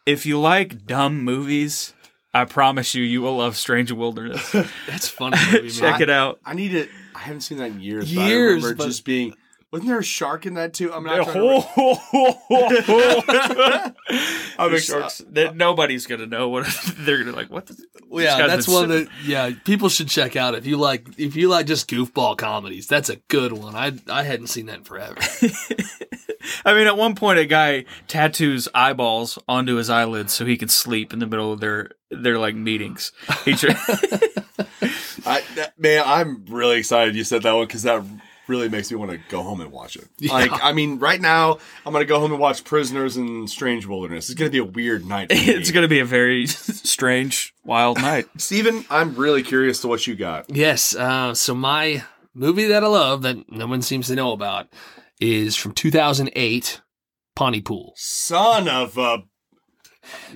if you like dumb movies, I promise you, you will love Strange Wilderness. That's funny. Movie, Check man. it out. I need it. I haven't seen that in years. Years, but I remember but- just being. Wasn't there a shark in that too? I'm not. trying to I'm ex- uh, sharks- that nobody's gonna know what they're gonna like. What? The, yeah, guy's one sitting- that yeah people should check out if you like if you like just goofball comedies. That's a good one. I I hadn't seen that in forever. I mean, at one point, a guy tattoos eyeballs onto his eyelids so he can sleep in the middle of their their like meetings. He tra- I, that, man, I'm really excited you said that one because that really makes me want to go home and watch it. Like, I mean, right now I'm gonna go home and watch Prisoners in Strange Wilderness. It's gonna be a weird night. For. It's going to be a very strange, wild night. Steven, I'm really curious to what you got. Yes. Uh, so my movie that I love that no one seems to know about is from 2008, Pontypool. Son of a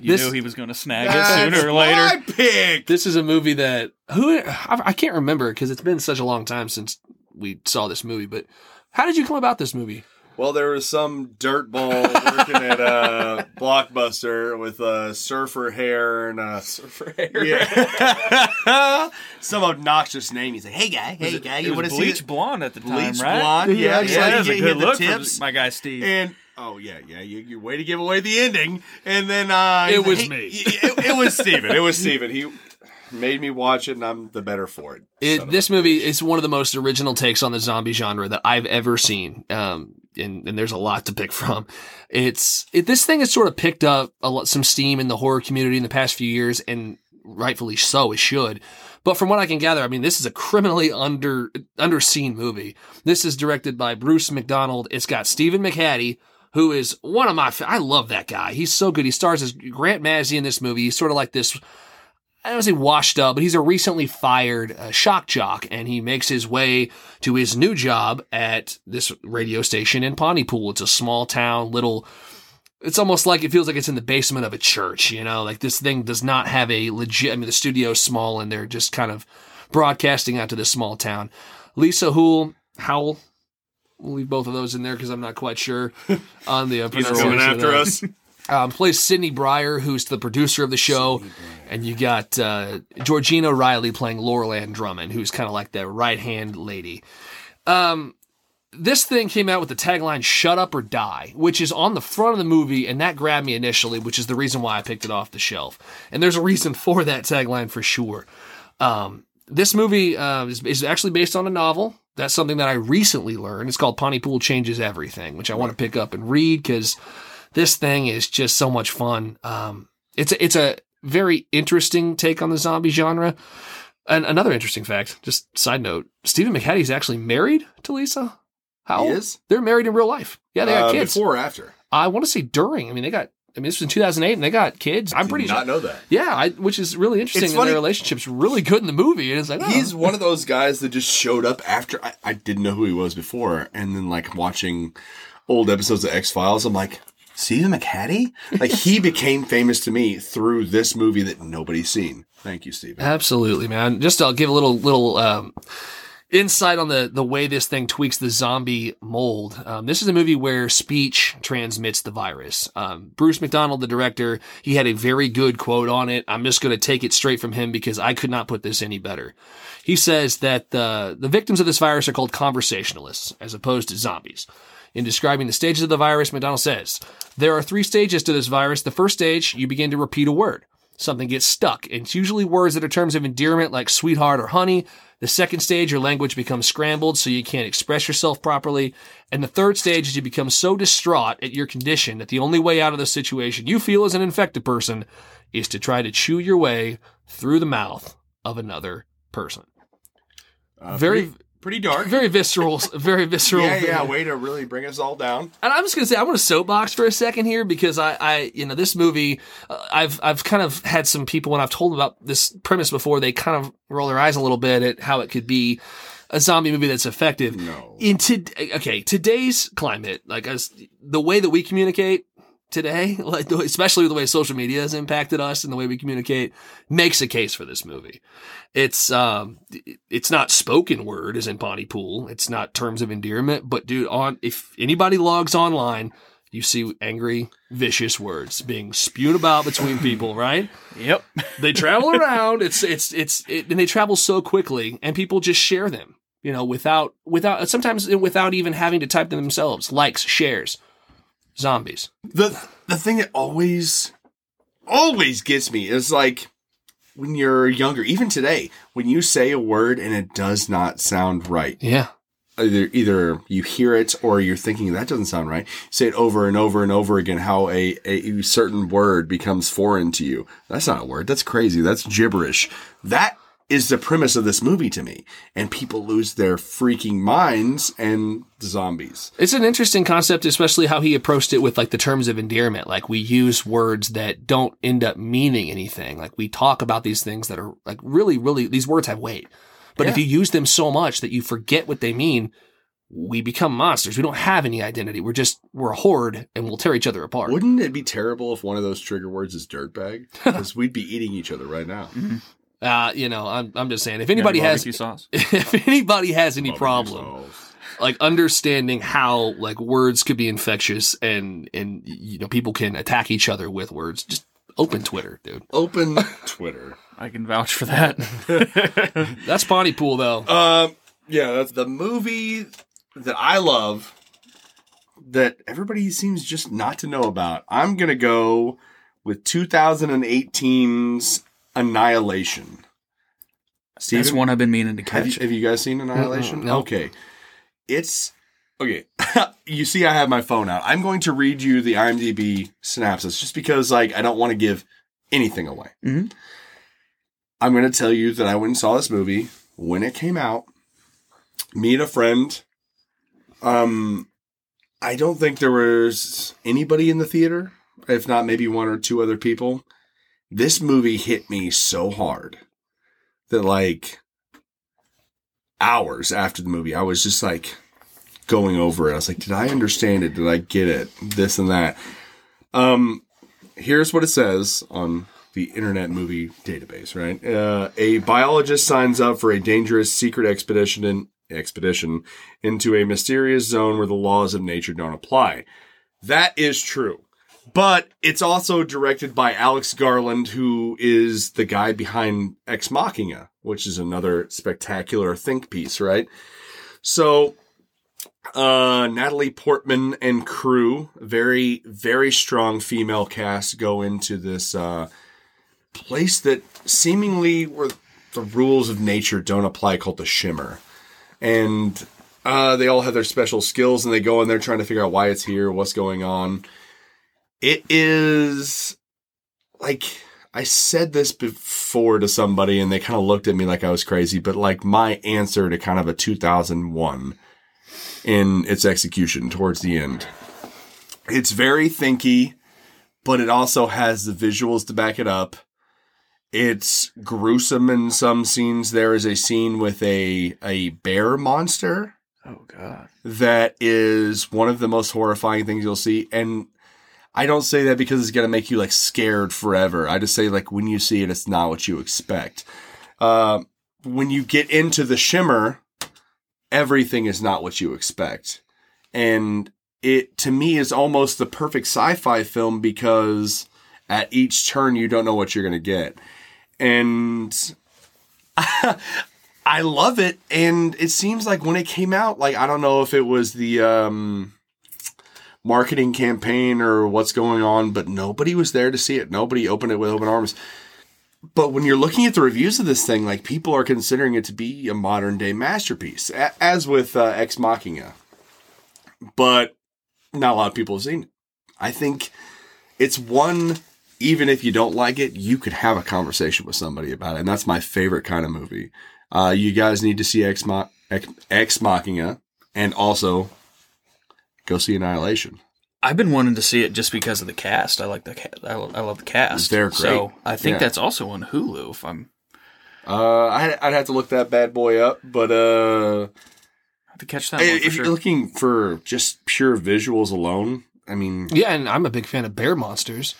You This- knew he was going to snag it sooner or later. my pick. This is a movie that who I, I can't remember because it's been such a long time since we saw this movie. But how did you come about this movie? Well, there was some dirtball working at a blockbuster with a surfer hair and a surfer hair. yeah, some obnoxious name. He's like, "Hey guy, hey guy, you want to see bleach blonde at the time, Bleach right? blonde, yeah, Yeah, yeah. Yeah, was a good look tips. my guy Steve. And oh yeah, yeah, you, you way to give away the ending, and then uh, It was hey- me. It, it was Steven. It was Steven. He made me watch it, and I'm the better for it. It, this movie is one of the most original takes on the zombie genre that I've ever seen. Um, and, and there's a lot to pick from. It's it, this thing has sort of picked up a lot, some steam in the horror community in the past few years, and rightfully so. It should. But from what I can gather, I mean, this is a criminally under underseen movie. This is directed by Bruce McDonald. It's got Stephen McHattie, who is one of my. I love that guy. He's so good. He stars as Grant Mazzy in this movie. He's sort of like this I don't want to say washed up, but he's a recently fired uh, shock jock, and he makes his way to his new job at this radio station in Pontypool. It's a small town, little. It's almost like it feels like it's in the basement of a church, you know. Like this thing does not have a legit. I mean, the studio's small, and they're just kind of broadcasting out to this small town. Lisa Houle, Howell. We'll leave both of those in there because I'm not quite sure on the uh, He's coming after us. Um, plays Sydney Briar, who's the producer of the show, and you got uh, Georgina Reilly playing Laurel Ann Drummond, who's kind of like the right hand lady. Um, this thing came out with the tagline "Shut up or die," which is on the front of the movie, and that grabbed me initially, which is the reason why I picked it off the shelf. And there's a reason for that tagline for sure. Um, this movie uh, is, is actually based on a novel. That's something that I recently learned. It's called Pontypool Changes Everything, which I want to pick up and read because this thing is just so much fun. Um, it's a, it's a very interesting take on the zombie genre. And another interesting fact, just side note, Stephen McHattie is actually married to Lisa Howell. He is? They're married in real life. Yeah, they got Uh, kids. before or after. I want to say during. I mean, they got. I mean, this was in 2008, and they got kids. I'm pretty Did not sure. know that. Yeah, I, which is really interesting. It's and funny- their relationship's really good in the movie. And it's like, oh, He's one of those guys that just showed up after I, I didn't know who he was before, and then like watching old episodes of X Files, I'm like, Stephen McHattie? Like he became famous to me through this movie that nobody's seen. Thank you, Stephen. Absolutely, man. Just I'll give a little little um, insight on the the way this thing tweaks the zombie mold. Um, this is a movie where speech transmits the virus. Um, Bruce McDonald, the director, he had a very good quote on it. I'm just going to take it straight from him because I could not put this any better. He says that the the victims of this virus are called conversationalists as opposed to zombies. In describing the stages of the virus, McDonald says, There are three stages to this virus. The first stage, you begin to repeat a word. Something gets stuck. and It's usually words that are terms of endearment like sweetheart or honey. The second stage, your language becomes scrambled so you can't express yourself properly. And the third stage is you become so distraught at your condition that the only way out of the situation you feel as an infected person is to try to chew your way through the mouth of another person. Uh, Very- pretty, pretty dark. Very visceral, very visceral. yeah, yeah. Way to really bring us all down. And I'm just gonna say I'm gonna soapbox for a second here because I, I you know, this movie, uh, I've I've kind of had some people when I've told them about this premise before, they kind of roll their eyes a little bit at how it could be a zombie movie that's effective. No. In to, okay, today's climate, like as the way that we communicate today, like especially the way social media has impacted us and the way we communicate, makes a case for this movie. It's um, it's not spoken word as in Pontypool. It's not terms of endearment, but dude, on if anybody logs online, you see angry, vicious words being spewed about between people, right? Yep. They travel around. It's it's it's it, and they travel so quickly, and people just share them. You know, without without sometimes without even having to type them themselves. Likes, shares, zombies. The the thing that always always gets me is like when you're younger, even today, when you say a word and it does not sound right. Yeah, Either either you hear it or you're thinking that doesn't sound right. Say it over and over and over again. How a, a certain word becomes foreign to you. That's not a word. That's crazy. That's gibberish. That is the premise of this movie to me. And people lose their freaking minds and zombies. It's an interesting concept, especially how he approached it with like the terms of endearment. Like we use words that don't end up meaning anything. Like we talk about these things that are like really, really, these words have weight. But if you use them so much that you forget what they mean, we become monsters. We don't have any identity. We're just, we're a horde and we'll tear each other apart. Wouldn't it be terrible if one of those trigger words is dirtbag? Because we'd be eating each other right now. Mm-hmm. Uh, you know, I'm, I'm just saying, if anybody has, sauce. if anybody has any problem, sauce. like understanding how like words could be infectious and and you know people can attack each other with words just open twitter dude Open Twitter. I can vouch for that. that's potty pool though Um, yeah, that's the movie that I love that everybody seems just not to know about. I'm gonna go with 2018's Annihilation. That's one I've been meaning to have catch. you, have you guys seen Annihilation? No. Okay, it's okay. you see, I have my phone out. I'm going to read you the IMDb synopsis just because, like, I don't want to give anything away. Mhm. I'm going to tell you that I went and saw this movie when it came out. Me and a friend. Um, I don't think there was anybody in the theater, if not maybe one or two other people. This movie hit me so hard that, like, hours after the movie, I was just like going over it. I was like, did I understand it? Did I get it? This and that. Um, here's what it says on the Internet Movie Database. Right, uh, a biologist signs up for a dangerous secret expedition in, expedition into a mysterious zone where the laws of nature don't apply. That is true. But it's also directed by Alex Garland, who is the guy behind Ex Machina, which is another spectacular think piece, right? So, uh, Natalie Portman and crew, very, very strong female cast go into this, uh, place that seemingly where the rules of nature don't apply called the Shimmer. And, uh, they all have their special skills and they go in there trying to figure out why it's here, what's going on. It is like I said this before to somebody and they kind of looked at me like I was crazy, but like my answer to kind of a 2001 in its execution towards the end. It's very thinky, but it also has the visuals to back it up. It's gruesome in some scenes. There is a scene with a a bear monster oh God. that is one of the most horrifying things you'll see. And I don't say that because it's going to make you like scared forever. I just say like when you see it, it's not what you expect. Uh, when you get into the shimmer, everything is not what you expect. And it to me is almost the perfect sci-fi film because at each turn you don't know what you're going to get. And I love it, and it seems like when it came out, like I don't know if it was the um, marketing campaign or what's going on, but nobody was there to see it. Nobody opened it with open arms. But when you're looking at the reviews of this thing, like people are considering it to be a modern day masterpiece, as with uh, Ex Machina. But not a lot of people have seen it. I think it's one. Even if you don't like it, you could have a conversation with somebody about it, and that's my favorite kind of movie. Uh, you guys need to see Ex, Ma- Ex, Ex Machina and also go see Annihilation. I've been wanting to see it just because of the cast. I like the ca- I, lo- I love the cast. They're great. So I think Yeah. that's also on Hulu. If I'm, Uh, I'd, I'd have to look that bad boy up, but uh, I have to catch that one for if sure. you're looking for just pure visuals alone, I mean, yeah and i'm a big fan of bear monsters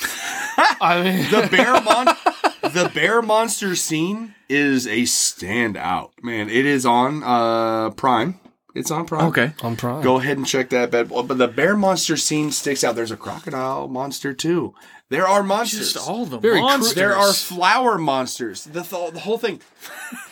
i mean the bear mon- the bear monster scene is a standout, man. It is on uh Prime. It's on Prime. okay. on prime Go ahead and check that bad boy. But the bear monster scene sticks out. There's a crocodile monster too. There are monsters. Just all the Very cru- monsters. There are flower monsters. The, th- the whole thing.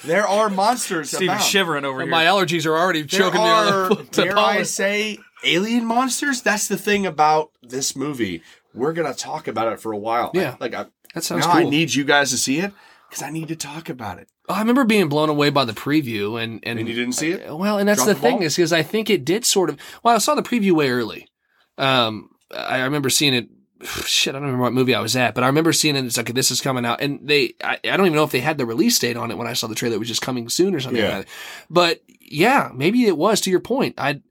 There are monsters. Steven about. shivering over here. my allergies are already There choking me are, on the, the I say, alien monsters. That's the thing about this movie. We're gonna talk about it for a while. Yeah. like I, that sounds now cool I need you guys to see it because I need to talk about it. I remember being blown away by the preview, and and, And you didn't see it? Well, and that's Drop the the thing is because I think it did sort of. Well, I saw the preview way early. Um, I I remember seeing it shit, I don't remember what movie I was at, but I remember seeing it. It's like this is coming out, and they I, I don't even know if they had the release date on it when I saw the trailer. It was just coming soon or something. Yeah. Like that. But yeah, maybe it was. To your point, I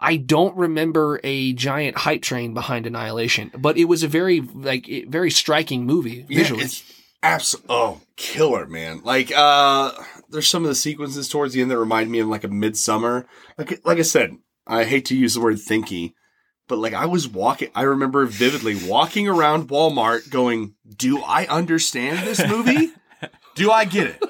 I don't remember a giant hype train behind Annihilation, but it was a very like very striking movie visually. Yeah, it's absolutely oh killer, man. Like uh there's some of the sequences towards the end that remind me of like a Midsommar. Like like I said, I hate to use the word thinky, but like I was walking I remember vividly walking around Walmart going, Do I understand this movie? Do I get it?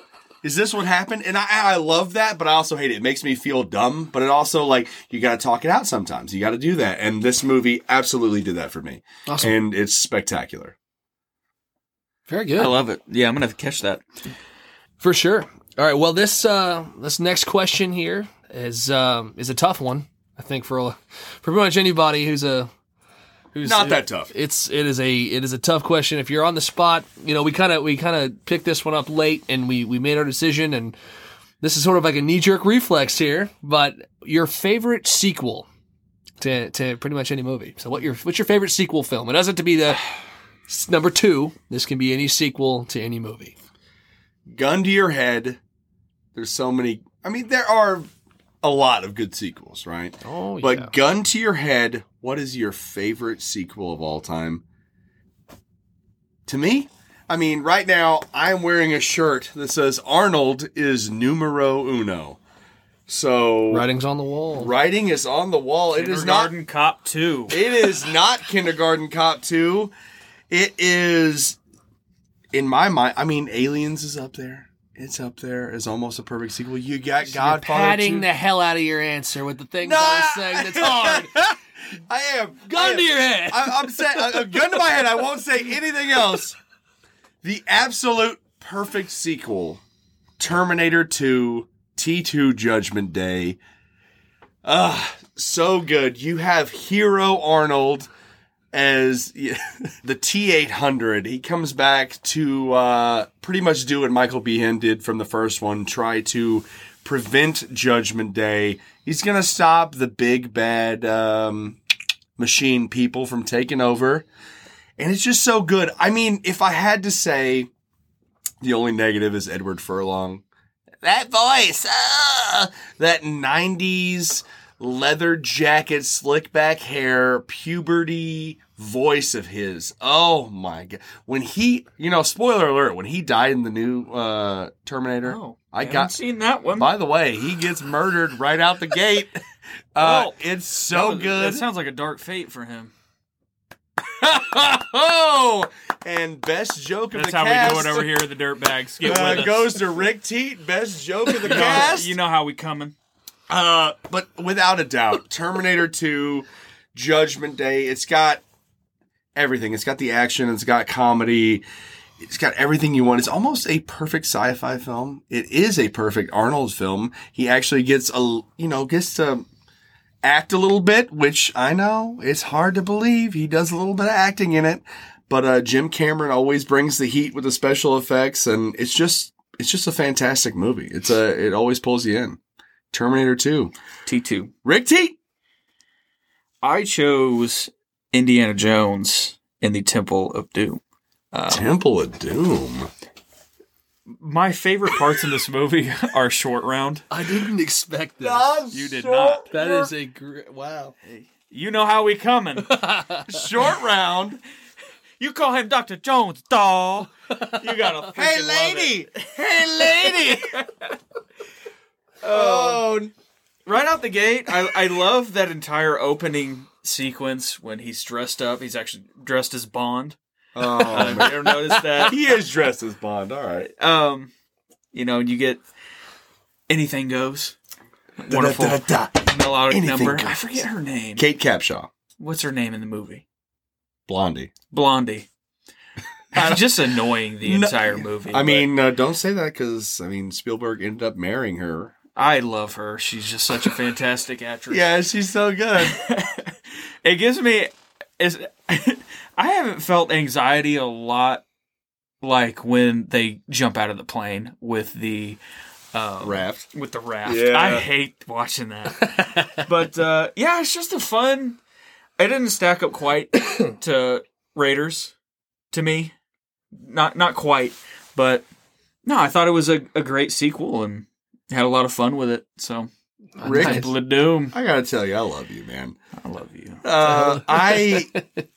Is this what happened? And I, I love that, but I also hate it. It makes me feel dumb, but it also like you got to talk it out sometimes. You got to do that, and this movie absolutely did that for me, awesome, and it's spectacular. Very good. I love it. Yeah, I'm gonna have to catch that. For sure. All right. Well, this uh, this next question here is um, is a tough one. I think for a- for pretty much anybody who's a who's Not that tough. It's it is a it is a tough question. If you're on the spot, you know we kind of we kind of picked this one up late and we we made our decision and this is sort of like a knee jerk reflex here. But your favorite sequel to to pretty much any movie. So what your what's your favorite sequel film? It doesn't have to be the s- number two. This can be any sequel to any movie. gun to your head. There's so many. I mean, there are a lot of good sequels, right? Oh But yeah. gun to your head, what is your favorite sequel of all time? To me, I mean, right now I'm wearing a shirt that says Arnold is numero uno. So Writings on the wall. writing is on the wall. It is not Kindergarten Cop Two. it is not Kindergarten Cop 2. It is, in my mind, I mean, Aliens is up there. It's up there as almost a perfect sequel. You got Godfather patting 2. the hell out of your answer with the things No, I was saying that's hard. I am. I Gun am. to your head. I, I'm saying, a, a gun to my head. I won't say anything else. The absolute perfect sequel Terminator 2, T2 Judgment Day. Ah, so good. You have Hero Arnold as the T800. He comes back to uh, pretty much do what Michael Biehn did from the first one try to prevent Judgment Day. He's going to stop the big bad um, machine people from taking over. And it's just so good. I mean, if I had to say the only negative is Edward Furlong. That voice, ah! that 90s leather jacket, slick back hair, puberty voice of his. Oh my god. When he, you know, spoiler alert, when he died in the new uh Terminator, Oh, I got seen that one. by the way, he gets murdered right out the gate. Uh, Oh, it's so That- good. That sounds like a dark fate for him. oh, and best joke of That's the cast. That's how we do it over here at the Dirtbags. Get uh, with us. goes to Rick Teat. Best joke of the You know- cast. You know how we coming. Uh, but without a doubt, Terminator 2, Judgment Day, it's got everything. It's got the action, it's got comedy, it's got everything you want. It's almost a perfect sci-fi film. It is a perfect Arnold film. He actually gets a, you know, gets to act a little bit, which I know it's hard to believe. He does a little bit of acting in it, but uh, Jim Cameron always brings the heat with the special effects, and it's just, it's just a fantastic movie. It's a, it always pulls you in. Terminator 2. T2. Rick T. I chose Indiana Jones in the Temple of Doom. Uh, Temple of Doom. My favorite parts in this movie are short round. I didn't expect this. You did not. That is a great wow. You know how we coming. short round. You call him Dr. Jones, doll. You gotta Hey, lady. Hey, lady. oh, um, Right out the gate, I, I love that entire opening sequence when he's dressed up. He's actually dressed as Bond. oh Have you ever noticed that? he is dressed as Bond. All right. Um, you know, you get anything goes. Wonderful Da-da-da-da. melodic Anything number. Goes. I forget her name. Kate Capshaw. What's her name in the movie? Blondie. Blondie. Just annoying the No- entire movie. I but mean, uh, don't say that because I mean Spielberg ended up marrying her. I love her. She's just such a fantastic actress. Yeah, she's so good. it gives me is I haven't felt anxiety a lot like when they jump out of the plane with the um, Raft. with the raft. Yeah. I hate watching that. but uh, yeah, it's just a fun. It didn't stack up quite to Raiders to me. Not not quite, but no, I thought it was a, a great sequel and had a lot of fun with it. So Rick, Nice. Temple of Doom. I gotta tell you, I love you, man. I love you. Uh, I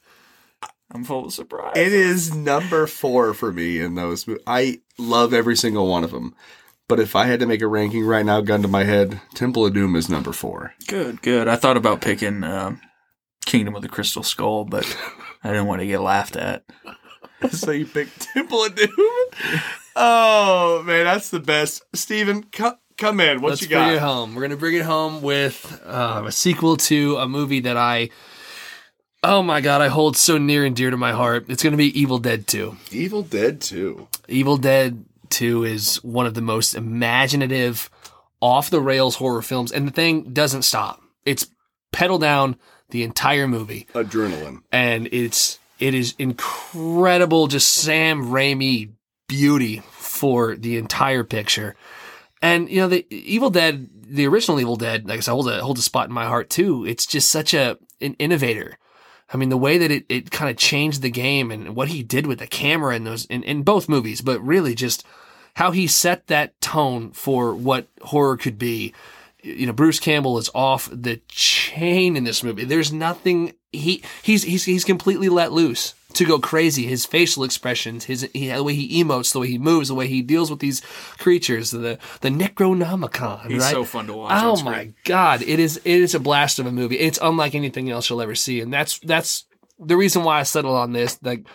I'm full of surprise. it is number four for me in those. I love every single one of them. But if I had to make a ranking right now, gun to my head, Temple of Doom is number four. Good, good. I thought about picking um, Kingdom of the Crystal Skull, but I didn't want to get laughed at. so you picked Temple of Doom? Oh man, that's the best. Steven, come come in. What Let's you bring got? it home. We're gonna bring it home with um, a sequel to a movie that I, oh my god, I hold so near and dear to my heart. It's gonna be Evil Dead Two. Evil Dead 2. Evil Dead 2 is one of the most imaginative, off the rails horror films, and the thing doesn't stop. It's pedal down the entire movie, Adrenaline. and it's it is incredible, just Sam Raimi beauty for the entire picture. And you know, the Evil Dead, the original Evil Dead, like I said, holds a holds a spot in my heart too. It's just such a an innovator. I mean, the way that it, it kind of changed the game and what he did with the camera in those in, in both movies, but really just how he set that tone for what horror could be. You know, Bruce Campbell is off the chain in this movie. There's nothing he he's he's he's completely let loose to go crazy. His facial expressions, his he, the way he emotes, the way he moves, the way he deals with these creatures, the the Necronomicon. He's right? so fun to watch. Oh my god, it is it is a blast of a movie. It's unlike anything else you'll ever see, and that's that's the reason why I settled on this. Like,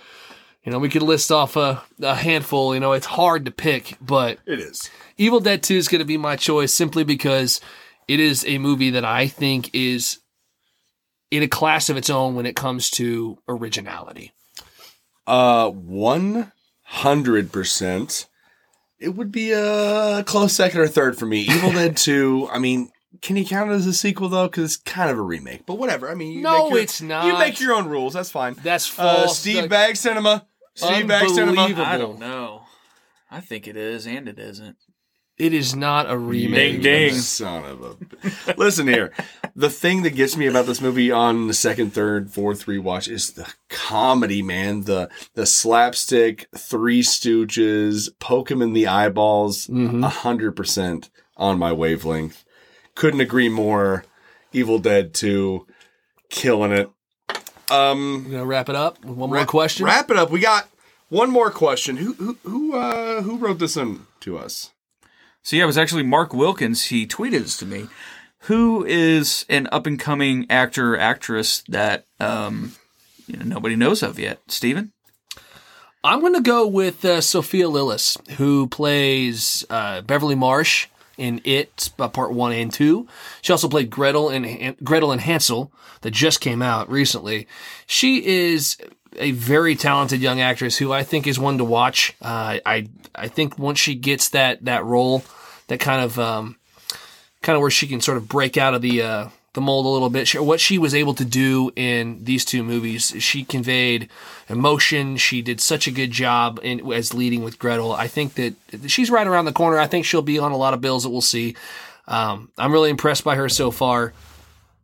you know, we could list off a, a handful. You know, it's hard to pick, but It is. Evil Dead Two is going to be my choice simply because it is a movie that I think is in a class of its own when it comes to originality. Uh, 100%. It would be a close second or third for me. Evil Dead 2, I mean, can you count it as a sequel though? Because it's kind of a remake. But whatever. I mean, you No, make your- it's not. You make your own rules. That's fine. That's Uh. Steve Like, Bag Cinema. Steve Bag Cinema. I don't know. I think it is, and it isn't. It is not a remake. Ding, ding. Son of a. Listen here. The thing that gets me about this movie on the second, third, fourth rewatch is the comedy, man. The the slapstick, Three Stooges, poke him in the eyeballs, a Mhm. hundred percent on my wavelength. Couldn't agree more. Evil Dead Two, killing it. Um, gonna wrap it up with one more wrap- question. Wrap it up. We got one more question. Who who who uh who wrote this in to us? So yeah, it was actually Mark Wilkins. He tweeted this to me. Who is an up and coming actor or actress that um, you know nobody knows of yet? Steven? I'm going to go with uh, Sophia Lillis, who plays uh, Beverly Marsh in It, uh, Part One and Two. She also played Gretel in Han- Gretel and Hansel, that just came out recently. She is a very talented young actress who I think is one to watch. Uh, I I think once she gets that that role, that kind of um, kind of where she can sort of break out of the uh, the mold a little bit. She, what she was able to do in these two movies, she conveyed emotion. She did such a good job in as leading with Gretel. I think that she's right around the corner. I think she'll be on a lot of bills that we'll see. Um, I'm really impressed by her so far.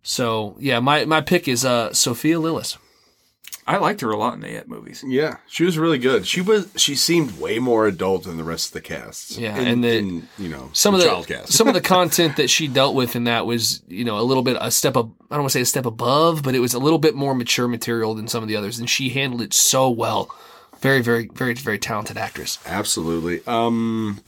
So yeah, my my pick is uh, Sophia Lillis. I liked her a lot in the It movies. Yeah, she was really good. She was. She seemed way more adult than the rest of the cast. Yeah, and the- in, you know some the of child the cast. some of the content that she dealt with in that was you know a little bit a step up I don't want to say a step above but it was a little bit more mature material than some of the others and she handled it so well very very very very talented actress Absolutely. Um,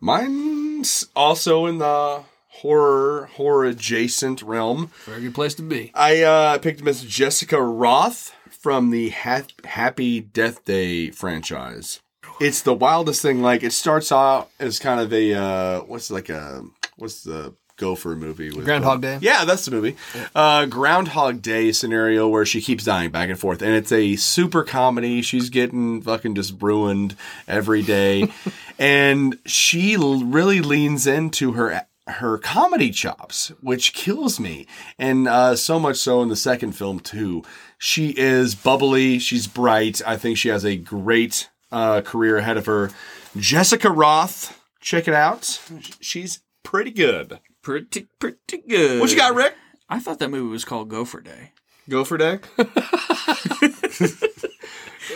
mine's also in the horror horror adjacent realm. very good place to be I uh, picked Miss Jessica Rothe from the ha- Happy Death Day franchise. It's the wildest thing. Like it starts out as kind of a uh, what's like a what's the gopher movie with Groundhog Day? Yeah, that's the movie. Uh, Groundhog Day scenario where she keeps dying back and forth, and it's a super comedy. She's getting fucking just ruined every day, and she l- really leans into her her comedy chops, which kills me, and uh, so much so in the second film too. She is bubbly. She's bright. I think she has a great uh, career ahead of her. Jessica Rothe, check it out. She's pretty good. Pretty pretty good. What you got, Rick? I thought that movie was called Gopher Day. Gopher Day.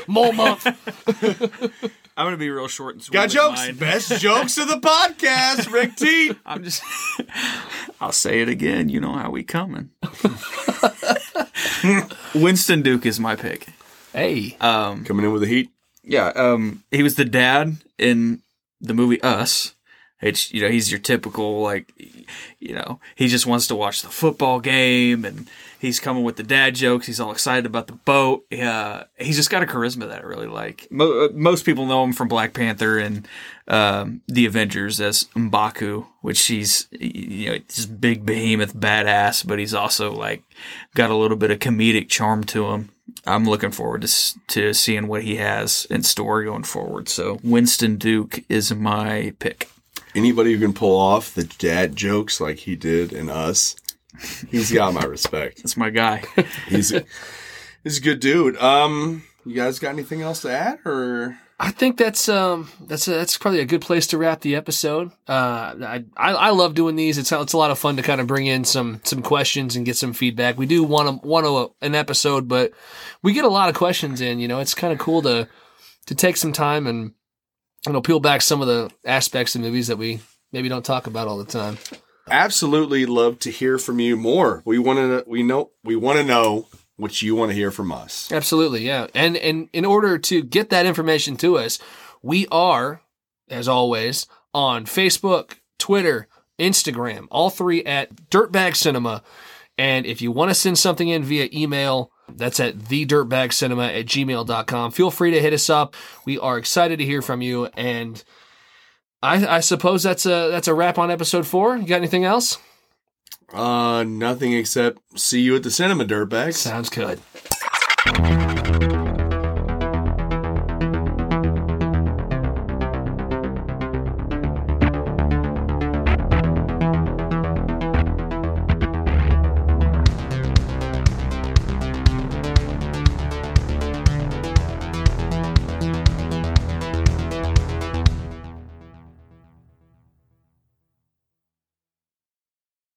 Mole month. I'm gonna be real short and sweet. Got jokes? mine. Best jokes of the podcast, Rick T. I'm just. I'll say it again. You know how we coming. Winston Duke is my pick. Hey, Um, Coming in with the heat. yeah. Um, he was the dad in the movie Us. It's you know he's your typical like, you know he just wants to watch the football game and he's coming with the dad jokes. He's all excited about the boat. Uh, he's just got a charisma that I really like. Mo- uh, most people know him from Black Panther and um, the Avengers as Mbaku, which he's you know this big behemoth badass, but he's also like got a little bit of comedic charm to him. I'm looking forward to to seeing what he has in store going forward. So Winston Duke is my pick. Anybody who can pull off the dad jokes like he did in us, he's got my respect. That's my guy. He's a, he's a good dude. Um, you guys got anything else to add, or I think that's um that's a, that's probably a good place to wrap the episode. Uh, I, I I love doing these. It's it's a lot of fun to kind of bring in some some questions and get some feedback. We do want to want a, an episode, but we get a lot of questions in. You know, it's kind of cool to to take some time and you know peel back some of the aspects of movies that we maybe don't talk about all the time. absolutely love to hear from you more. We want to we know we want to know what you want to hear from us. Absolutely, yeah. And and in order to get that information to us, we are, as always, on Facebook, Twitter, Instagram, all three at Dirtbag Cinema. And if you want to send something in via email, that's at thedirtbagcinema at gmail.com. Feel free to hit us up. We are excited to hear from you. And I, I suppose that's a that's a wrap on episode four. You got anything else? Uh, nothing except see you at the cinema, dirtbags. Sounds good.